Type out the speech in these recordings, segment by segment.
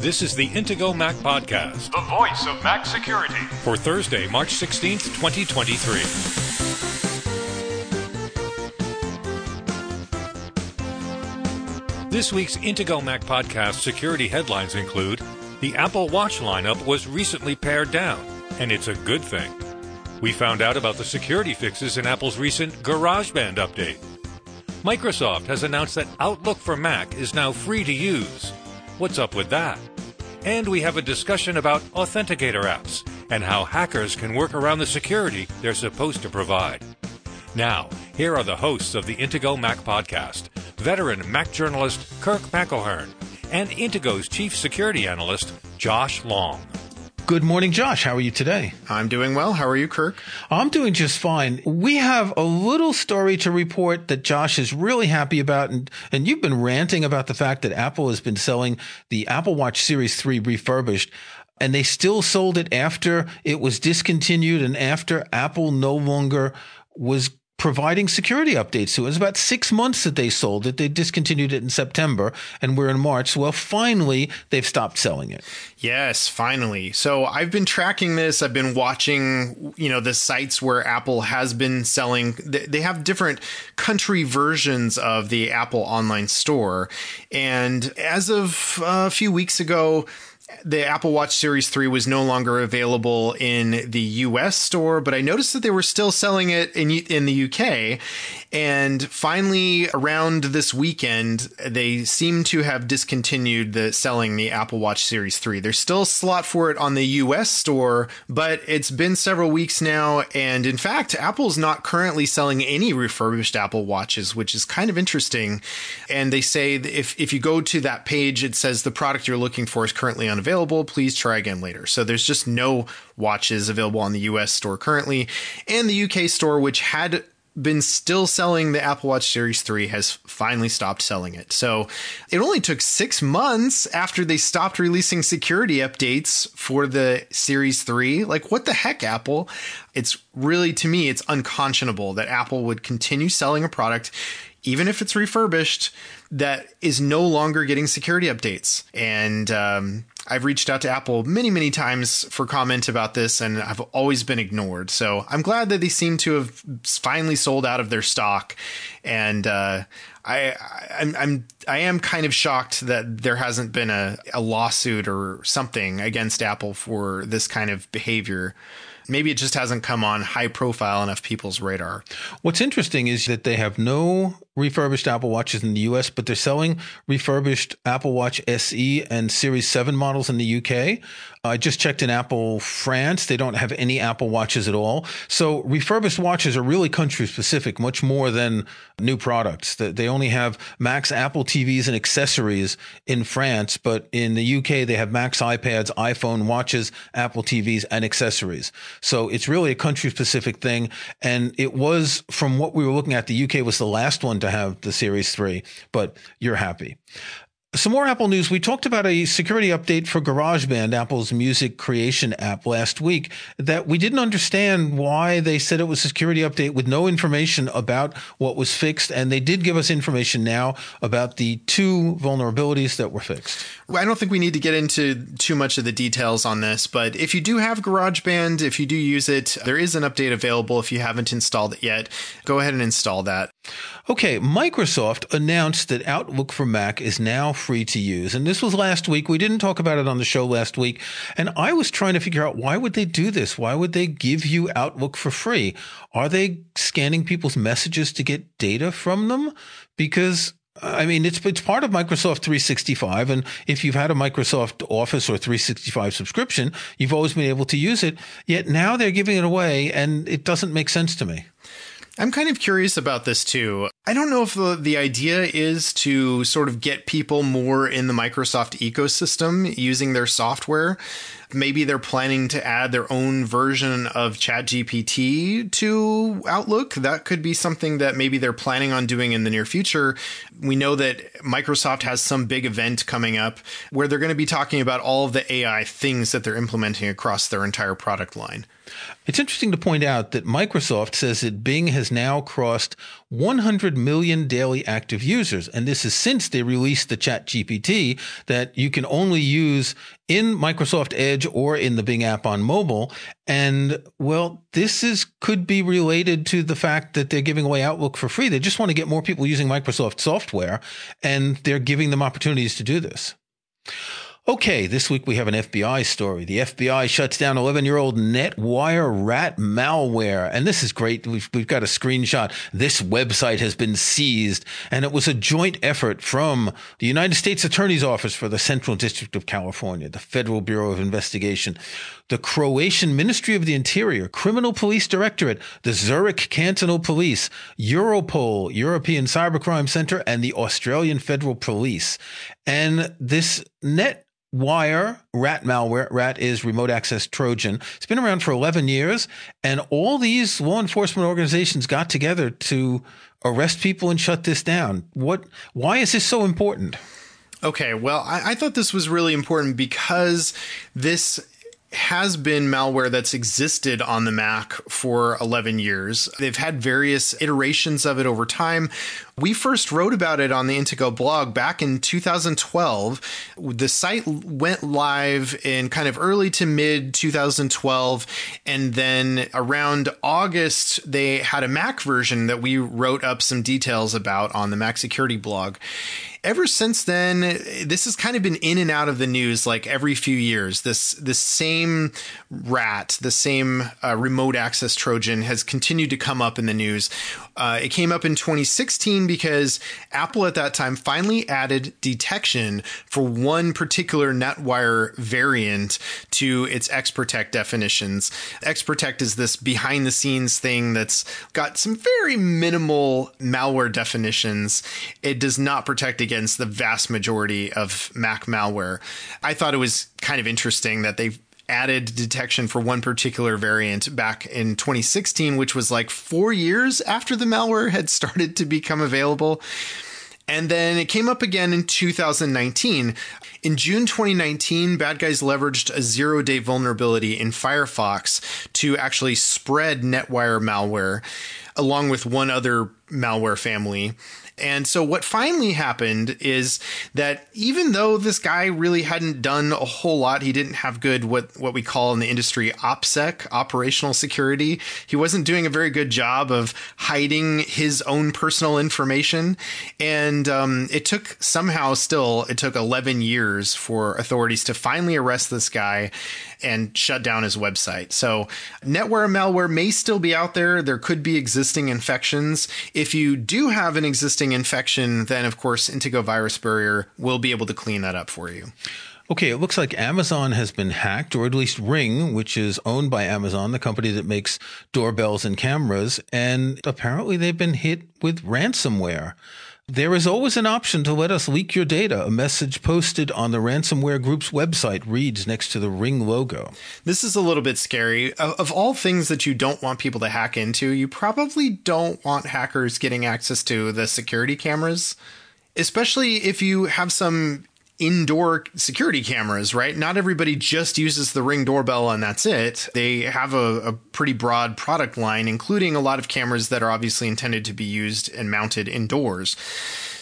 This is the Intego Mac Podcast the voice of Mac security. for Thursday, March 16th, 2023. This week's Intego Mac Podcast security headlines include The Apple Watch lineup was recently pared down, and it's a good thing. We found out about the security fixes in Apple's recent GarageBand update. Microsoft has announced that Outlook for Mac is now free to use. What's up with that? And we have a discussion about authenticator apps and how hackers can work around the security they're supposed to provide. Now, here are the hosts of the Intego Mac podcast veteran Mac journalist Kirk McElhearn and Intego's chief security analyst Josh Long. Good morning, Josh. How are you today? I'm doing well. How are you, Kirk? I'm doing just fine. We have a little story to report that Josh is really happy about. And, and you've been ranting about the fact that Apple has been selling the Apple Watch Series 3 refurbished. And they still sold it after it was discontinued and after Apple no longer was providing security updates to it. Was about six months that they sold it. They discontinued it in September and we're in March. Well, finally, they've stopped selling it. Yes, finally. So I've been tracking this. I've been watching, you know, the sites where Apple has been selling. They have different country versions of the Apple online store. And as of uh, a few weeks ago, the Apple Watch Series 3 was no longer available in the US store, but I noticed that they were still selling it in in the UK. And finally, around this weekend, they seem to have discontinued the selling the Apple Watch Series 3. There's still a slot for it on the US store, but it's been several weeks now. And in fact, Apple's not currently selling any refurbished Apple Watches, which is kind of interesting. And they say if, if you go to that page, it says the product you're looking for is currently unavailable. Please try again later. So there's just no watches available on the US store currently. And the UK store, which had been still selling the Apple Watch Series 3 has finally stopped selling it. So it only took six months after they stopped releasing security updates for the Series 3. Like, what the heck, Apple? It's really, to me, it's unconscionable that Apple would continue selling a product, even if it's refurbished, that is no longer getting security updates. And, um, I've reached out to Apple many, many times for comment about this, and I've always been ignored. So I'm glad that they seem to have finally sold out of their stock, and uh, I, I'm, I'm, I am kind of shocked that there hasn't been a, a lawsuit or something against Apple for this kind of behavior. Maybe it just hasn't come on high profile enough people's radar. What's interesting is that they have no refurbished Apple Watches in the US, but they're selling refurbished Apple Watch SE and Series 7 models in the UK. I just checked in Apple France. They don't have any Apple Watches at all. So refurbished watches are really country specific, much more than new products. They only have Macs Apple TVs and accessories in France, but in the UK, they have Macs iPads, iPhone watches, Apple TVs, and accessories. So it's really a country specific thing. And it was from what we were looking at, the UK was the last one to have the Series 3, but you're happy. Some more Apple news. We talked about a security update for GarageBand, Apple's music creation app last week that we didn't understand why they said it was a security update with no information about what was fixed. And they did give us information now about the two vulnerabilities that were fixed. I don't think we need to get into too much of the details on this, but if you do have GarageBand, if you do use it, there is an update available. If you haven't installed it yet, go ahead and install that. Okay, Microsoft announced that Outlook for Mac is now free to use. And this was last week. We didn't talk about it on the show last week. And I was trying to figure out why would they do this? Why would they give you Outlook for free? Are they scanning people's messages to get data from them? Because I mean, it's it's part of Microsoft 365, and if you've had a Microsoft Office or 365 subscription, you've always been able to use it. Yet now they're giving it away, and it doesn't make sense to me. I'm kind of curious about this too. I don't know if the, the idea is to sort of get people more in the Microsoft ecosystem using their software. Maybe they're planning to add their own version of ChatGPT to Outlook. That could be something that maybe they're planning on doing in the near future. We know that Microsoft has some big event coming up where they're going to be talking about all of the AI things that they're implementing across their entire product line. It's interesting to point out that Microsoft says that Bing has now crossed 100 million daily active users. And this is since they released the Chat GPT that you can only use in Microsoft Edge or in the Bing app on mobile. And well, this is could be related to the fact that they're giving away Outlook for free. They just want to get more people using Microsoft software and they're giving them opportunities to do this. Okay, this week we have an FBI story. The FBI shuts down 11 year old NetWire rat malware. And this is great. We've, we've got a screenshot. This website has been seized. And it was a joint effort from the United States Attorney's Office for the Central District of California, the Federal Bureau of Investigation, the Croatian Ministry of the Interior, Criminal Police Directorate, the Zurich Cantonal Police, Europol, European Cybercrime Center, and the Australian Federal Police. And this net Wire, rat malware, rat is remote access Trojan. It's been around for 11 years, and all these law enforcement organizations got together to arrest people and shut this down. What? Why is this so important? Okay, well, I, I thought this was really important because this has been malware that's existed on the Mac for 11 years. They've had various iterations of it over time. We first wrote about it on the Intego blog back in 2012. The site went live in kind of early to mid 2012. And then around August, they had a Mac version that we wrote up some details about on the Mac security blog ever since then, this has kind of been in and out of the news like every few years. This the same rat, the same uh, remote access Trojan has continued to come up in the news. Uh, it came up in 2016 because Apple at that time finally added detection for one particular NetWire variant to its XProtect definitions. XProtect is this behind the scenes thing that's got some very minimal malware definitions. It does not protect against the vast majority of Mac malware. I thought it was kind of interesting that they added detection for one particular variant back in 2016, which was like four years after the malware had started to become available. And then it came up again in 2019. In June 2019, bad guys leveraged a zero day vulnerability in Firefox to actually spread NetWire malware along with one other malware family. And so what finally happened is that even though this guy really hadn't done a whole lot, he didn't have good what what we call in the industry OPSEC, operational security. He wasn't doing a very good job of hiding his own personal information, and um, it took somehow still it took 11 years for authorities to finally arrest this guy and shut down his website. So NetWire malware may still be out there. There could be existing infections. If you do have an existing infection, then of course Intego VirusBarrier will be able to clean that up for you. Okay, it looks like Amazon has been hacked, or at least Ring, which is owned by Amazon, the company that makes doorbells and cameras, and apparently they've been hit with ransomware. There is always an option to let us leak your data. A message posted on the ransomware group's website reads next to the Ring logo. This is a little bit scary. Of, all things that you don't want people to hack into, you probably don't want hackers getting access to the security cameras, especially if you have some indoor security cameras, right? Not everybody just uses the Ring doorbell and that's it. They have a, a, pretty broad product line, including a lot of cameras that are obviously intended to be used and mounted indoors.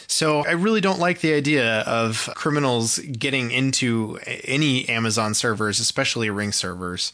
So I really don't like the idea of criminals getting into any Amazon servers, especially Ring servers.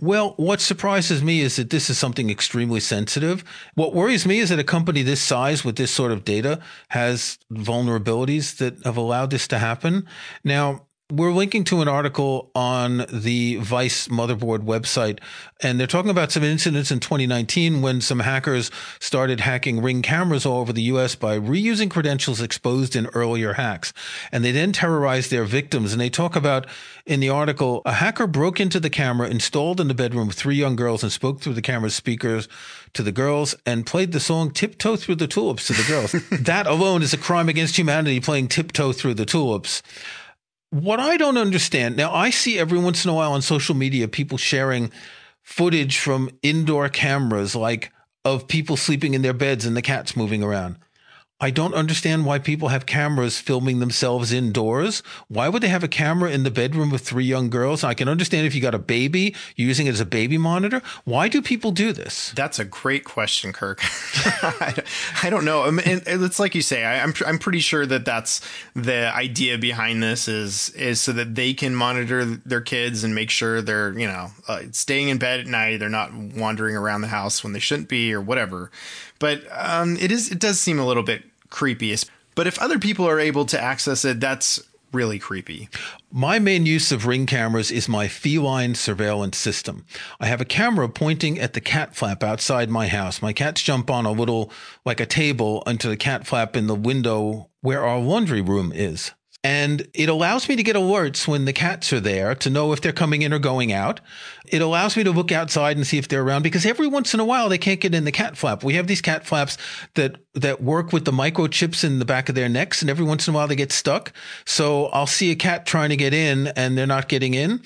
Well, what surprises me is that this is something extremely sensitive. What worries me is that a company this size with this sort of data has vulnerabilities that have allowed this to happen. Now, we're linking to an article on the Vice motherboard website, and they're talking about some incidents in 2019 when some hackers started hacking ring cameras all over the US by reusing credentials exposed in earlier hacks. And they then terrorized their victims. And they talk about in the article a hacker broke into the camera installed in the bedroom of three young girls and spoke through the camera's speakers to the girls and played the song Tiptoe Through the Tulips to the girls. that alone is a crime against humanity, playing Tiptoe Through the Tulips What I don't understand now, I see every once in a while on social media people sharing footage from indoor cameras, like of people sleeping in their beds and the cats moving around. I don't understand why people have cameras filming themselves indoors. Why would they have a camera in the bedroom with three young girls? I can understand if you got a baby, using it as a baby monitor. Why do people do this? That's a great question, Kirk. I don't know. It's like you say. I'm, I'm pretty sure that that's the idea behind this is is so that they can monitor their kids and make sure they're you know uh, staying in bed at night. They're not wandering around the house when they shouldn't be or whatever. But um, it is it does seem a little bit creepy. But if other people are able to access it, that's really creepy. My main use of ring cameras is my feline surveillance system. I have a camera pointing at the cat flap outside my house. My cats jump on a little, like a table, onto the cat flap in the window where our laundry room is. And it allows me to get alerts when the cats are there to know if they're coming in or going out. It allows me to look outside and see if they're around because every once in a while they can't get in the cat flap. We have these cat flaps that, that work with the microchips in the back of their necks and every once in a while they get stuck. So I'll see a cat trying to get in and they're not getting in.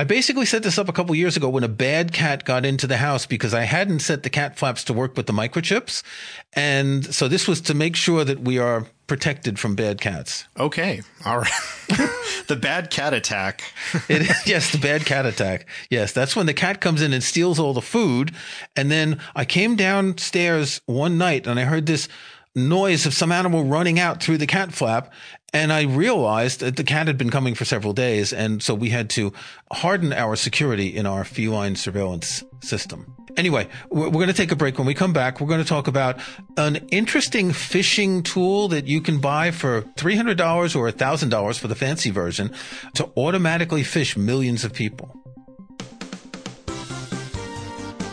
I basically set this up a couple years ago when a bad cat got into the house because I hadn't set the cat flaps to work with the microchips. And so this was to make sure that we are protected from bad cats. Okay. All right. the bad cat attack. it is, yes, the bad cat attack. Yes, that's when the cat comes in and steals all the food. And then I came downstairs one night and I heard this noise of some animal running out through the cat flap. And I realized that the cat had been coming for several days. And so we had to harden our security in our feline surveillance system. Anyway, we're, going to take a break. When we come back, we're going to talk about an interesting phishing tool that you can buy for $300 or $1,000 for the fancy version to automatically phish millions of people.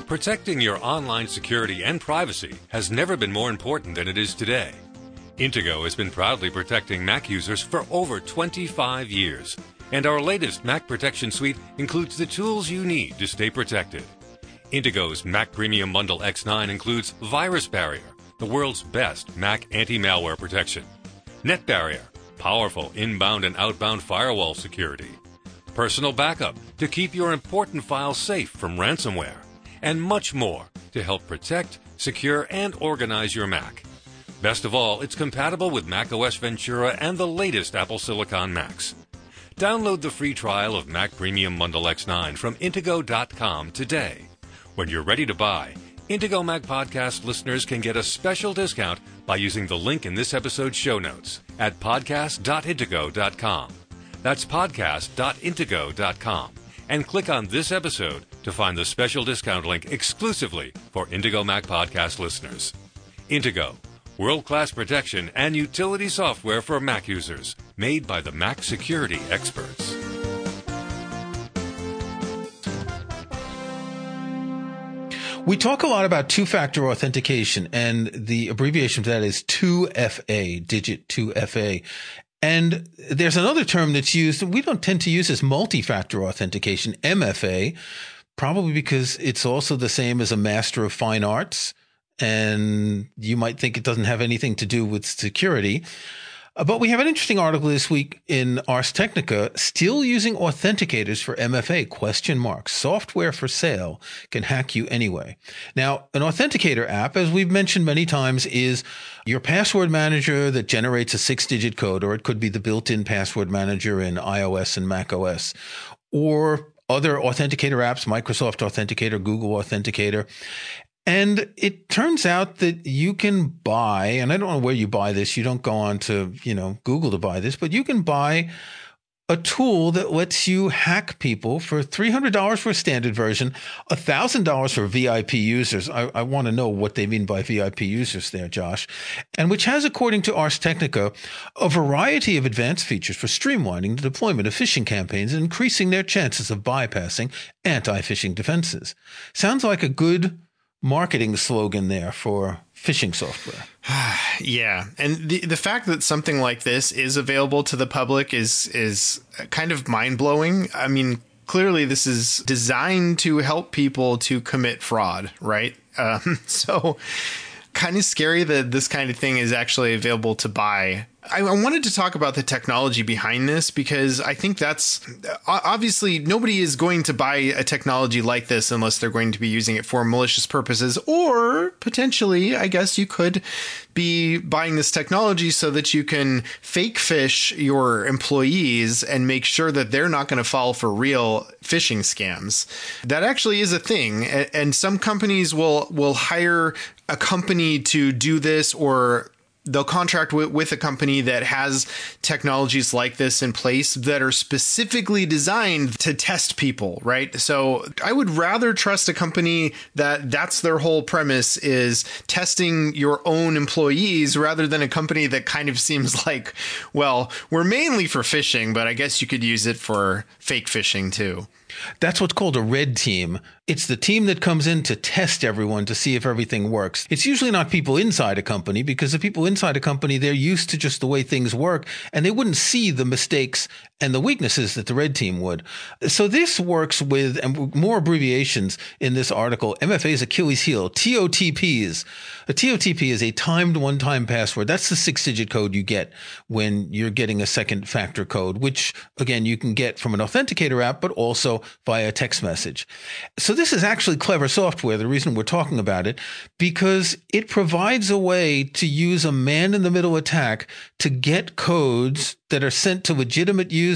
Protecting your online security and privacy has never been more important than it is today. Intego has been proudly protecting Mac users for over 25 years, and our latest Mac Protection Suite includes the tools you need to stay protected. Intego's Mac Premium Bundle X9 includes VirusBarrier, the world's best Mac anti-malware protection, NetBarrier, powerful inbound and outbound firewall security, Personal Backup to keep your important files safe from ransomware, and much more to help protect, secure, and organize your Mac. Best of all, it's compatible with macOS Ventura and the latest Apple Silicon Macs. Download the free trial of Mac Premium Bundle X9 from Intego.com today. When you're ready to buy, Intego Mac Podcast listeners can get a special discount by using the link in this episode's show notes at podcast.intego.com. That's podcast.intego.com and click on this episode to find the special discount link exclusively for Intego Mac Podcast listeners. Intego, world class protection and utility software for Mac users, made by the Mac security experts. We talk a lot about two factor authentication, and the abbreviation for that is 2FA, digit 2FA. And there's another term that's used, we don't tend to use as multi-factor authentication, MFA, probably because it's also the same as a master of fine arts. And you might think it doesn't have anything to do with security. Uh, but we have an interesting article this week in Ars Technica, still using authenticators for MFA question mark. Software for sale can hack you anyway. Now, an authenticator app, as we've mentioned many times, is your password manager that generates a six digit code, or it could be the built in password manager in iOS and Mac OS, or other authenticator apps, Microsoft Authenticator, Google Authenticator. And it turns out that you can buy, and I don't know where you buy this. You don't go on to, you know, Google to buy this, but you can buy a tool that lets you hack people for $300 for a standard version, $1,000 for VIP users. I, I want to know what they mean by VIP users there, Josh. And which has, according to Ars Technica, a variety of advanced features for streamlining the deployment of phishing campaigns and increasing their chances of bypassing anti-phishing defenses. Sounds like a good marketing slogan there for phishing software. yeah, and the the fact that something like this is available to the public is is kind of mind blowing. I mean, clearly this is designed to help people to commit fraud, right? Um, so, kind of scary that this kind of thing is actually available to buy. I wanted to talk about the technology behind this because I think that's obviously nobody is going to buy a technology like this unless they're going to be using it for malicious purposes, or potentially, I guess you could be buying this technology so that you can fake phish your employees and make sure that they're not going to fall for real phishing scams. That actually is a thing, and some companies will will hire a company to do this or they'll contract with, with a company that has technologies like this in place that are specifically designed to test people, right? So I would rather trust a company that that's their whole premise is testing your own employees rather than a company that kind of seems like, well, we're mainly for phishing, but I guess you could use it for fake phishing too. That's what's called a red team. It's the team that comes in to test everyone to see if everything works. It's usually not people inside a company because the people inside a company, they're used to just the way things work and they wouldn't see the mistakes and the weaknesses that the red team would. So this works with and more abbreviations in this article. MFA's Achilles heel, TOTPs. A TOTP is a timed one-time password. That's the six-digit code you get when you're getting a second factor code, which again, you can get from an authenticator app, but also via text message. So this is actually clever software. The reason we're talking about it, because it provides a way to use a man in the middle attack to get codes that are sent to legitimate users,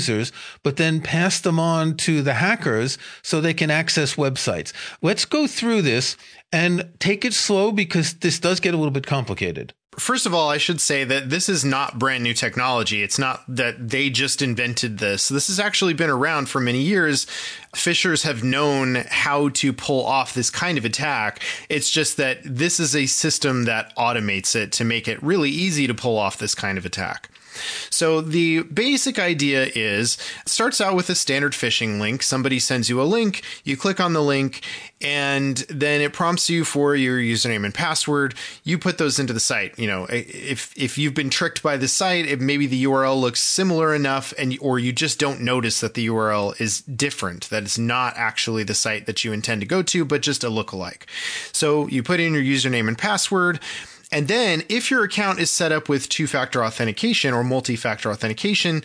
but then pass them on to the hackers so they can access websites. Let's go through this and take it slow because this does get a little bit complicated. First of all, I should say that this is not brand new technology. It's not that they just invented this. This has actually been around for many years. Phishers have known how to pull off this kind of attack. It's just that this is a system that automates it to make it really easy to pull off this kind of attack. So the basic idea is starts out with a standard phishing link. Somebody sends you a link, you click on the link, and then it prompts you for your username and password. You put those into the site. You know, if if you've been tricked by the site, if maybe the URL looks similar enough, and or you just don't notice that the URL is different, that it's not actually the site that you intend to go to, but just a lookalike. So you put in your username and password. And then if your account is set up with two factor authentication or multi factor authentication,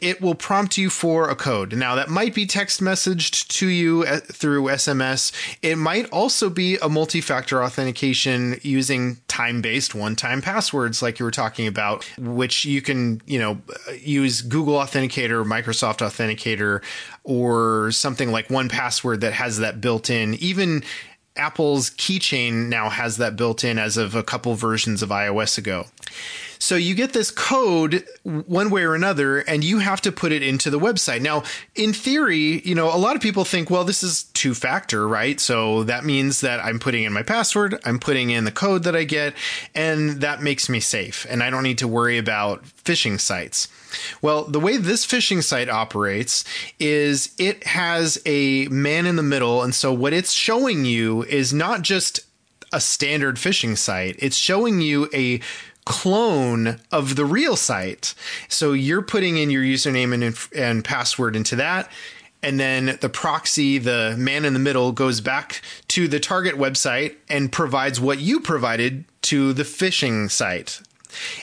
it will prompt you for a code. Now, that might be text messaged to you uh, through SMS. It might also be a multi factor authentication using time based one time passwords, like you were talking about, which you can, you know, use Google Authenticator, Microsoft Authenticator, or something like 1Password that has that built in. Even Apple's keychain now has that built in as of a couple versions of iOS ago. So you get this code one way or another, and you have to put it into the website. Now, in theory, you know, a lot of people think, well, this is two factor, right? So that means that I'm putting in my password, I'm putting in the code that I get, and that makes me safe. And I don't need to worry about phishing sites. Well, the way this phishing site operates is it has a man in the middle. And so what it's showing you is not just a standard phishing site, it's showing you a clone of the real site. So you're putting in your username and, and password into that. And then the proxy, the man in the middle, goes back to the target website and provides what you provided to the phishing site.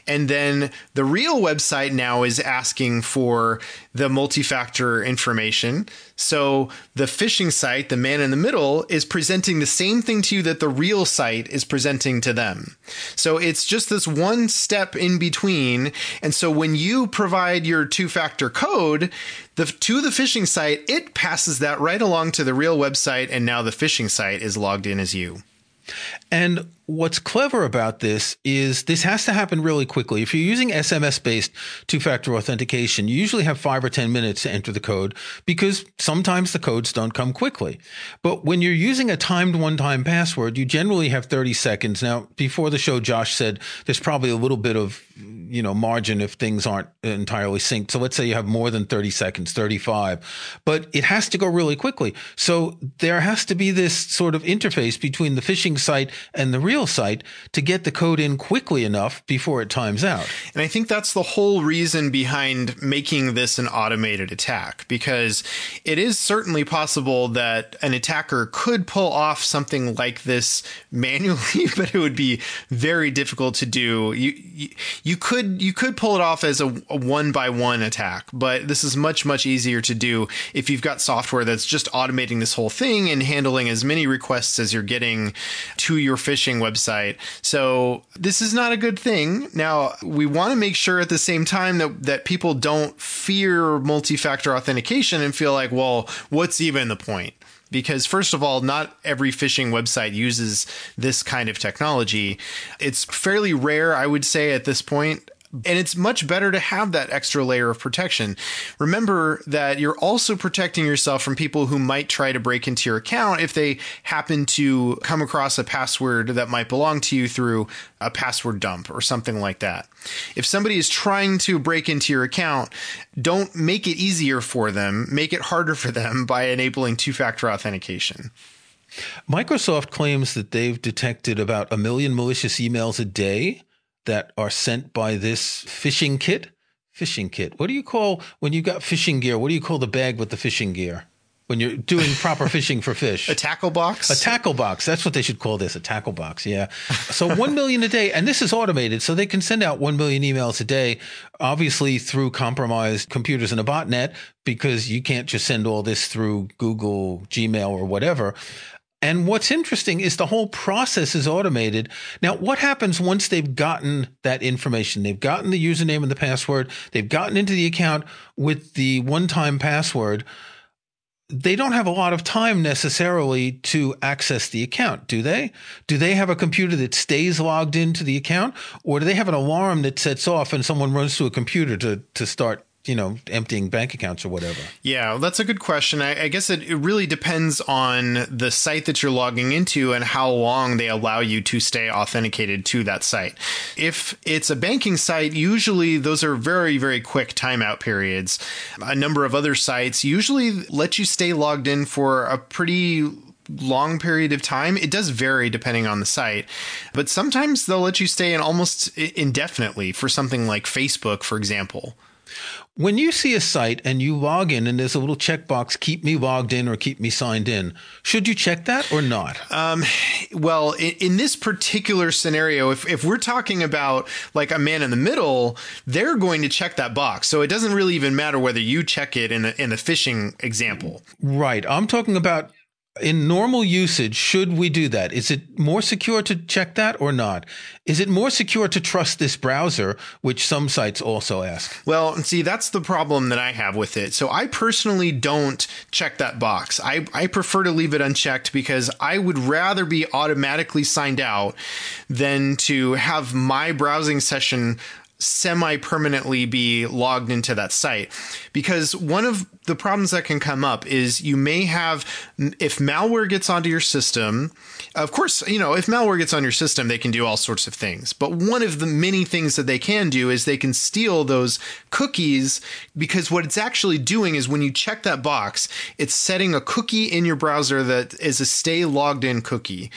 And then the real website now is asking for the multi factor information. So the phishing site, the man in the middle, is presenting the same thing to you that the real site is presenting to them. So it's just this one step in between. And so when you provide your two factor code, the, to the phishing site, it passes that right along to the real website, and now the phishing site is logged in as you. And what's clever about this is this has to happen really quickly. If you're using SMS based two factor authentication, you usually have five or 10 minutes to enter the code because sometimes the codes don't come quickly. But when you're using a timed one time password, you generally have 30 seconds. Now, before the show, Josh said there's probably a little bit of, you know, margin if things aren't entirely synced. So let's say you have more than 30 seconds, 35, but it has to go really quickly. So there has to be this sort of interface between the phishing site and the real real site to get the code in quickly enough before it times out. And I think that's the whole reason behind making this an automated attack, because it is certainly possible that an attacker could pull off something like this manually, but it would be very difficult to do. You you, could you could pull it off as a, a one by one attack, but this is much much easier to do if you've got software that's just automating this whole thing and handling as many requests as you're getting to your phishing website. So this is not a good thing. Now we want to make sure at the same time that that people don't fear multi-factor authentication and feel like, well, what's even the point? because first of all not every phishing website uses this kind of technology it's fairly rare i would say at this point and it's much better to have that extra layer of protection. Remember that you're also protecting yourself from people who might try to break into your account if they happen to come across a password that might belong to you through a password dump or something like that. If somebody is trying to break into your account, don't make it easier for them, make it harder for them by enabling two factor authentication. Microsoft claims that they've detected about a million malicious emails a day that are sent by this phishing kit. Fishing kit. What do you call when you got fishing gear? What do you call the bag with the fishing gear? When you're doing proper fishing for fish, a tackle box. A tackle box. That's what they should call this. A tackle box. Yeah. So one million a day, and this is automated, so they can send out one million emails a day. Obviously through compromised computers in a botnet, because you can't just send all this through Google, Gmail, or whatever. And what's interesting is the whole process is automated. Now, what happens once they've gotten that information? They've gotten the username and the password. They've gotten into the account with the one time password. They don't have a lot of time necessarily to access the account, do they? Do they have a computer that stays logged into the account or do they have an alarm that sets off and someone runs to a computer to, to start you know, emptying bank accounts or whatever? Yeah, that's a good question. I, I guess it, it, really depends on the site that you're logging into and how long they allow you to stay authenticated to that site. If it's a banking site, usually those are very, very quick timeout periods. A number of other sites usually let you stay logged in for a pretty long period of time. It does vary depending on the site, but sometimes they'll let you stay in almost indefinitely for something like Facebook, for example. When you see a site and you log in and there's a little checkbox, keep me logged in or keep me signed in, should you check that or not? Um, well, in, in, this particular scenario, if, if we're talking about like a man in the middle, they're going to check that box. So it doesn't really even matter whether you check it in a, in a phishing example. Right. I'm talking about in normal usage, should we do that? Is it more secure to check that or not? Is it more secure to trust this browser, which some sites also ask? Well, see, that's the problem that I have with it. So I personally don't check that box. I, I prefer to leave it unchecked because I would rather be automatically signed out than to have my browsing session semi permanently be logged into that site. Because one of the problems that can come up is you may have, if malware gets onto your system, of course, you know, if malware gets on your system, they can do all sorts of things. But one of the many things that they can do is they can steal those cookies because what it's actually doing is when you check that box, it's setting a cookie in your browser that is a stay logged in cookie.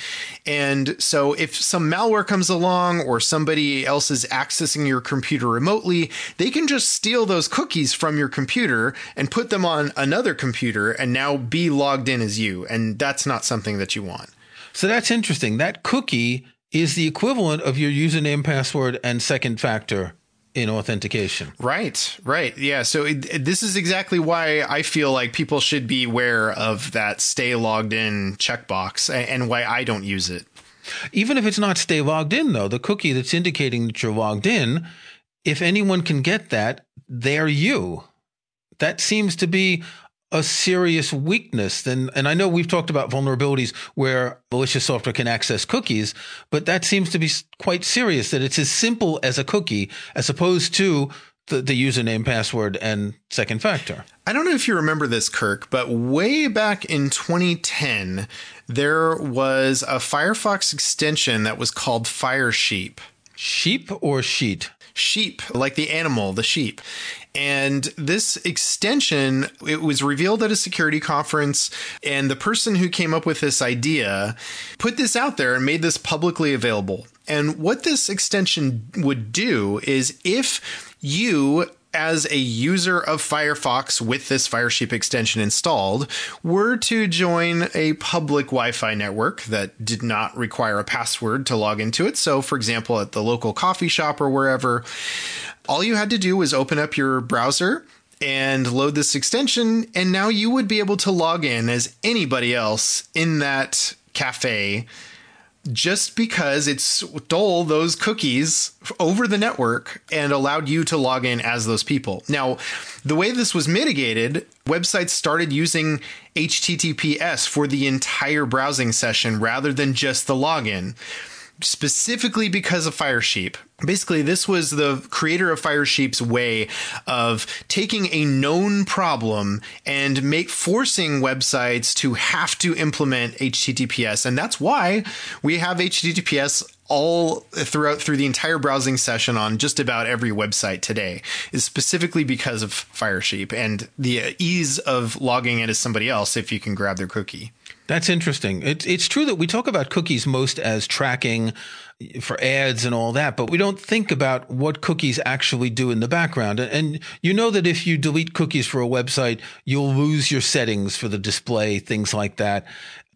And so if some malware comes along or somebody else is accessing your computer remotely, they can just steal those cookies from your computer and put them on another computer and now be logged in as you. And that's not something that you want. So that's interesting. That cookie is the equivalent of your username, password, and second factor in authentication. Right, right. Yeah. So it, it, this is exactly why I feel like people should be aware of that stay logged in checkbox and, and why I don't use it. Even if it's not stay logged in, though, the cookie that's indicating that you're logged in, if anyone can get that, they're you. That seems to be a serious weakness. Then, and I know we've talked about vulnerabilities where malicious software can access cookies, but that seems to be quite serious that it's as simple as a cookie as opposed to the, the username, password, and second factor. I don't know if you remember this, Kirk, but way back in 2010, there was a Firefox extension that was called Firesheep. Sheep or sheet? Sheep, like the animal, the sheep. And this extension, it was revealed at a security conference, and the person who came up with this idea put this out there and made this publicly available. And what this extension would do is if you as a user of Firefox with this Firesheep extension installed were to join a public Wi Fi network that did not require a password to log into it. So, for example, at the local coffee shop or wherever, all you had to do was open up your browser and load this extension, and now you would be able to log in as anybody else in that cafe just because it stole those cookies over the network and allowed you to log in as those people. Now, the way this was mitigated, websites started using HTTPS for the entire browsing session rather than just the login specifically because of Firesheep. Basically, this was the creator of Firesheep's way of taking a known problem and make forcing websites to have to implement HTTPS. And that's why we have HTTPS all throughout through the entire browsing session on just about every website today is specifically because of Firesheep and the ease of logging in as somebody else if you can grab their cookie. That's interesting. It's it's true that we talk about cookies most as tracking for ads and all that, but we don't think about what cookies actually do in the background. And you know that if you delete cookies for a website, you'll lose your settings for the display, things like that.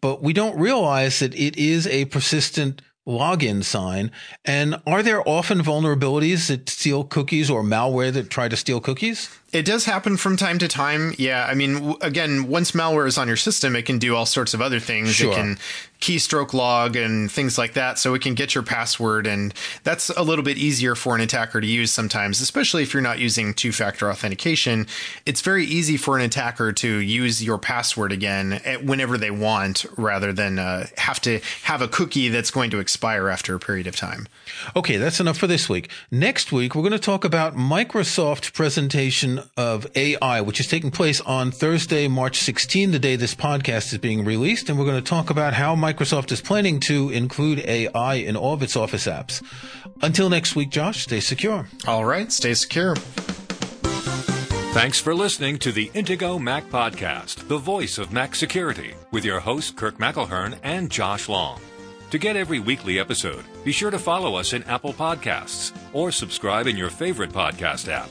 But we don't realize that it is a persistent login sign. And are there often vulnerabilities that steal cookies or malware that try to steal cookies? It does happen from time to time. Yeah. I mean, again, once malware is on your system, it can do all sorts of other things. Sure. It can keystroke log and things like that. So it can get your password. And that's a little bit easier for an attacker to use sometimes, especially if you're not using two factor authentication. It's very easy for an attacker to use your password again whenever they want rather than uh, have to have a cookie that's going to expire after a period of time. Okay. That's enough for this week. Next week, we're going to talk about Microsoft presentation of AI, which is taking place on Thursday, March 16, the day this podcast is being released. And we're going to talk about how Microsoft is planning to include AI in all of its Office apps. Until next week, Josh, stay secure. All right, stay secure. Thanks for listening to the Intego Mac Podcast, the voice of Mac security, with your hosts Kirk McElhearn and Josh Long. To get every weekly episode, be sure to follow us in Apple Podcasts or subscribe in your favorite podcast app.